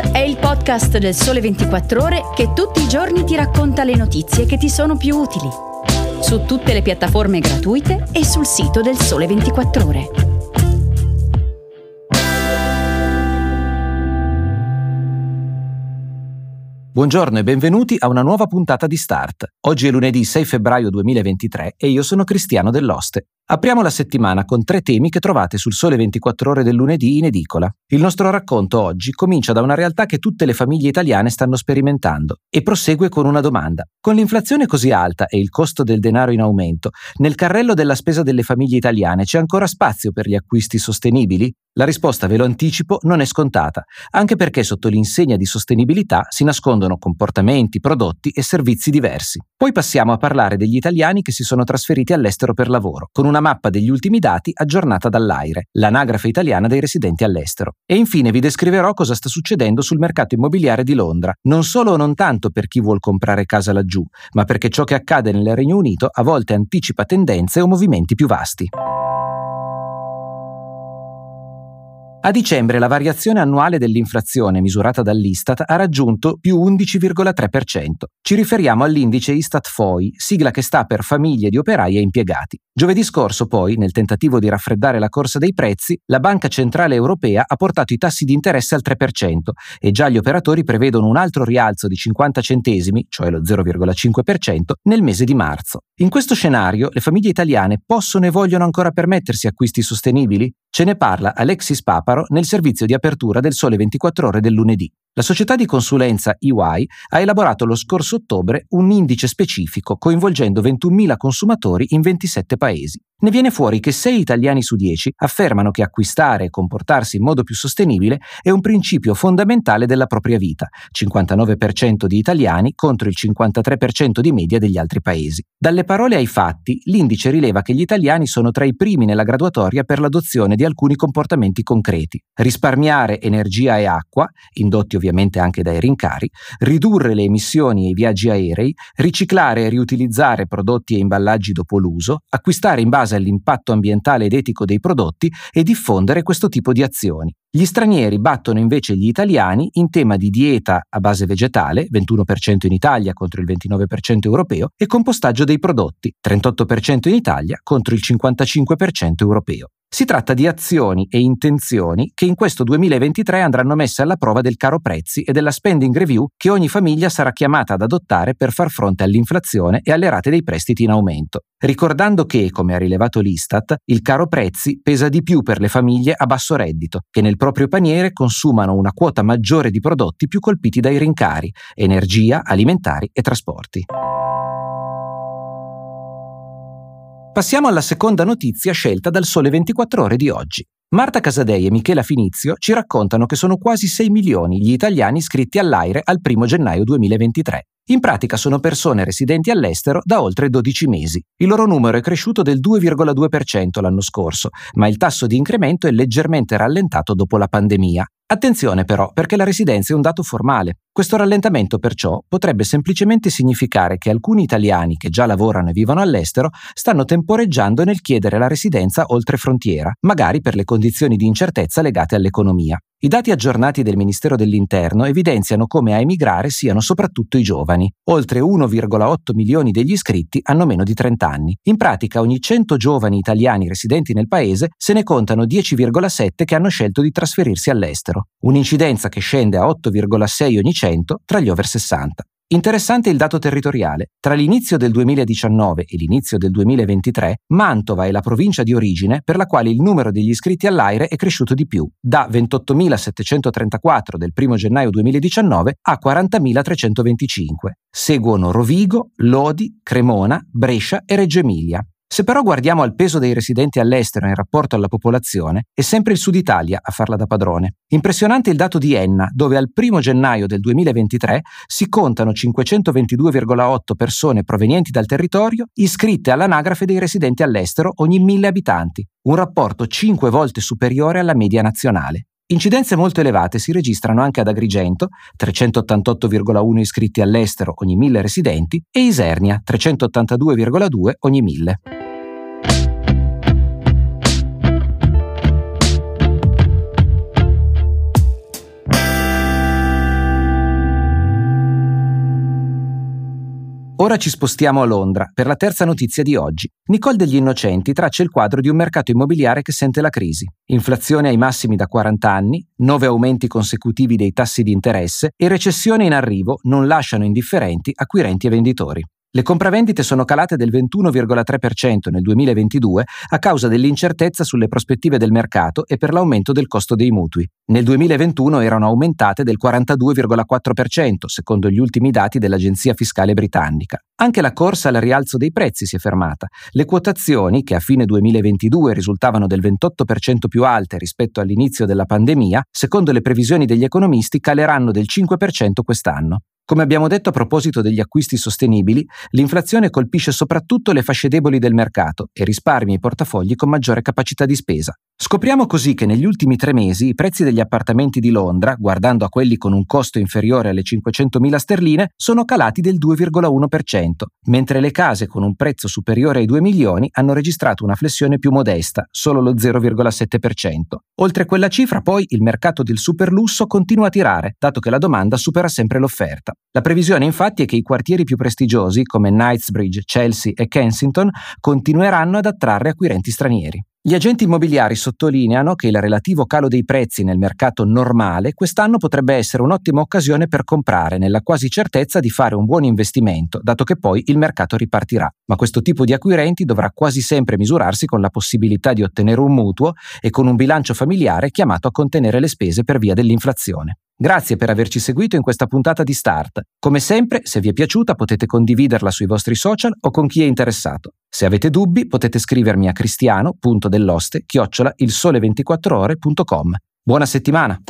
È il podcast del Sole 24 Ore che tutti i giorni ti racconta le notizie che ti sono più utili. Su tutte le piattaforme gratuite e sul sito del Sole 24 Ore. Buongiorno e benvenuti a una nuova puntata di Start. Oggi è lunedì 6 febbraio 2023 e io sono Cristiano Dell'Oste. Apriamo la settimana con tre temi che trovate sul Sole 24 ore del lunedì in edicola. Il nostro racconto oggi comincia da una realtà che tutte le famiglie italiane stanno sperimentando e prosegue con una domanda. Con l'inflazione così alta e il costo del denaro in aumento, nel carrello della spesa delle famiglie italiane c'è ancora spazio per gli acquisti sostenibili? La risposta, ve lo anticipo, non è scontata, anche perché sotto l'insegna di sostenibilità si nascondono comportamenti, prodotti e servizi diversi. Poi passiamo a parlare degli italiani che si sono trasferiti all'estero per lavoro, con una una mappa degli ultimi dati aggiornata dall'AIRE, l'anagrafe italiana dei residenti all'estero. E infine vi descriverò cosa sta succedendo sul mercato immobiliare di Londra, non solo o non tanto per chi vuol comprare casa laggiù, ma perché ciò che accade nel Regno Unito a volte anticipa tendenze o movimenti più vasti. A dicembre la variazione annuale dell'inflazione misurata dall'Istat ha raggiunto più 11,3%. Ci riferiamo all'indice Istat FOI, sigla che sta per famiglie di operai e impiegati. Giovedì scorso, poi, nel tentativo di raffreddare la corsa dei prezzi, la Banca Centrale Europea ha portato i tassi di interesse al 3% e già gli operatori prevedono un altro rialzo di 50 centesimi, cioè lo 0,5%, nel mese di marzo. In questo scenario le famiglie italiane possono e vogliono ancora permettersi acquisti sostenibili? Ce ne parla Alexis Paparo nel servizio di apertura del Sole 24 ore del lunedì. La società di consulenza EY ha elaborato lo scorso ottobre un indice specifico coinvolgendo 21.000 consumatori in 27 paesi. Ne viene fuori che 6 italiani su 10 affermano che acquistare e comportarsi in modo più sostenibile è un principio fondamentale della propria vita, 59% di italiani contro il 53% di media degli altri paesi. Dalle parole ai fatti, l'indice rileva che gli italiani sono tra i primi nella graduatoria per l'adozione di alcuni comportamenti concreti. Risparmiare energia e acqua, indotti ovviamente anche dai rincari, ridurre le emissioni e i viaggi aerei, riciclare e riutilizzare prodotti e imballaggi dopo l'uso, acquistare in base base all'impatto ambientale ed etico dei prodotti e diffondere questo tipo di azioni. Gli stranieri battono invece gli italiani in tema di dieta a base vegetale, 21% in Italia contro il 29% europeo, e compostaggio dei prodotti, 38% in Italia contro il 55% europeo. Si tratta di azioni e intenzioni che in questo 2023 andranno messe alla prova del caro prezzi e della spending review che ogni famiglia sarà chiamata ad adottare per far fronte all'inflazione e alle rate dei prestiti in aumento. Ricordando che, come ha rilevato l'Istat, il caro prezzi pesa di più per le famiglie a basso reddito, che nel proprio paniere consumano una quota maggiore di prodotti più colpiti dai rincari, energia, alimentari e trasporti. Passiamo alla seconda notizia scelta dal Sole 24 ore di oggi. Marta Casadei e Michela Finizio ci raccontano che sono quasi 6 milioni gli italiani iscritti all'AIRE al 1 gennaio 2023. In pratica sono persone residenti all'estero da oltre 12 mesi. Il loro numero è cresciuto del 2,2% l'anno scorso, ma il tasso di incremento è leggermente rallentato dopo la pandemia. Attenzione però, perché la residenza è un dato formale. Questo rallentamento perciò potrebbe semplicemente significare che alcuni italiani che già lavorano e vivono all'estero stanno temporeggiando nel chiedere la residenza oltre frontiera, magari per le condizioni di incertezza legate all'economia. I dati aggiornati del Ministero dell'Interno evidenziano come a emigrare siano soprattutto i giovani. Oltre 1,8 milioni degli iscritti hanno meno di 30 anni. In pratica ogni 100 giovani italiani residenti nel paese se ne contano 10,7 che hanno scelto di trasferirsi all'estero, un'incidenza che scende a 8,6 ogni 100 tra gli over 60. Interessante il dato territoriale. Tra l'inizio del 2019 e l'inizio del 2023, Mantova è la provincia di origine per la quale il numero degli iscritti all'AIRE è cresciuto di più, da 28.734 del 1 gennaio 2019 a 40.325. Seguono Rovigo, Lodi, Cremona, Brescia e Reggio Emilia. Se però guardiamo al peso dei residenti all'estero in rapporto alla popolazione, è sempre il Sud Italia a farla da padrone. Impressionante il dato di Enna, dove al 1 gennaio del 2023 si contano 522,8 persone provenienti dal territorio iscritte all'anagrafe dei residenti all'estero ogni mille abitanti, un rapporto 5 volte superiore alla media nazionale. Incidenze molto elevate si registrano anche ad Agrigento, 388,1 iscritti all'estero ogni 1000 residenti, e Isernia, 382,2 ogni 1000. Ora ci spostiamo a Londra per la terza notizia di oggi. Nicole degli Innocenti traccia il quadro di un mercato immobiliare che sente la crisi. Inflazione ai massimi da 40 anni, nove aumenti consecutivi dei tassi di interesse e recessione in arrivo non lasciano indifferenti acquirenti e venditori. Le compravendite sono calate del 21,3% nel 2022 a causa dell'incertezza sulle prospettive del mercato e per l'aumento del costo dei mutui. Nel 2021 erano aumentate del 42,4%, secondo gli ultimi dati dell'Agenzia Fiscale Britannica. Anche la corsa al rialzo dei prezzi si è fermata. Le quotazioni, che a fine 2022 risultavano del 28% più alte rispetto all'inizio della pandemia, secondo le previsioni degli economisti caleranno del 5% quest'anno. Come abbiamo detto a proposito degli acquisti sostenibili, l'inflazione colpisce soprattutto le fasce deboli del mercato e risparmia i portafogli con maggiore capacità di spesa. Scopriamo così che negli ultimi tre mesi i prezzi degli appartamenti di Londra, guardando a quelli con un costo inferiore alle 500.000 sterline, sono calati del 2,1%, mentre le case con un prezzo superiore ai 2 milioni hanno registrato una flessione più modesta, solo lo 0,7%. Oltre quella cifra, poi, il mercato del superlusso continua a tirare, dato che la domanda supera sempre l'offerta. La previsione infatti è che i quartieri più prestigiosi, come Knightsbridge, Chelsea e Kensington, continueranno ad attrarre acquirenti stranieri. Gli agenti immobiliari sottolineano che il relativo calo dei prezzi nel mercato normale quest'anno potrebbe essere un'ottima occasione per comprare, nella quasi certezza di fare un buon investimento, dato che poi il mercato ripartirà. Ma questo tipo di acquirenti dovrà quasi sempre misurarsi con la possibilità di ottenere un mutuo e con un bilancio familiare chiamato a contenere le spese per via dell'inflazione. Grazie per averci seguito in questa puntata di Start. Come sempre, se vi è piaciuta potete condividerla sui vostri social o con chi è interessato. Se avete dubbi potete scrivermi a cristiano.delloste chiocciola il sole 24 ore.com. Buona settimana!